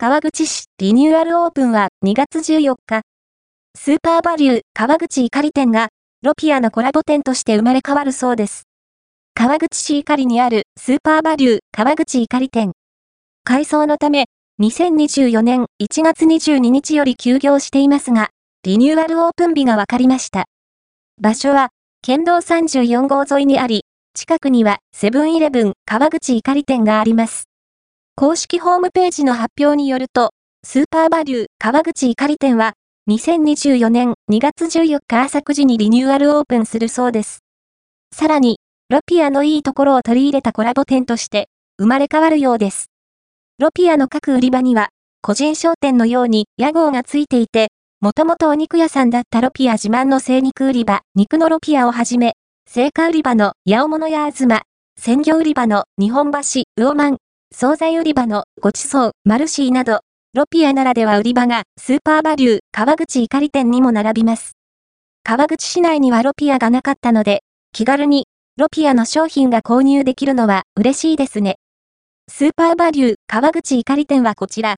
川口市リニューアルオープンは2月14日。スーパーバリュー川口怒り店がロピアのコラボ店として生まれ変わるそうです。川口市怒りにあるスーパーバリュー川口怒り店。改装のため、2024年1月22日より休業していますが、リニューアルオープン日が分かりました。場所は、県道34号沿いにあり、近くにはセブンイレブン川口怒り店があります。公式ホームページの発表によると、スーパーバリュー川口怒り店は、2024年2月14日朝9時にリニューアルオープンするそうです。さらに、ロピアのいいところを取り入れたコラボ店として、生まれ変わるようです。ロピアの各売り場には、個人商店のように屋号がついていて、もともとお肉屋さんだったロピア自慢の精肉売り場、肉のロピアをはじめ、青果売り場の八百物や東、鮮魚売り場の日本橋、魚満、惣菜売り場のごちそう、マルシーなど、ロピアならでは売り場がスーパーバリュー川口怒り店にも並びます。川口市内にはロピアがなかったので、気軽にロピアの商品が購入できるのは嬉しいですね。スーパーバリュー川口怒り店はこちら。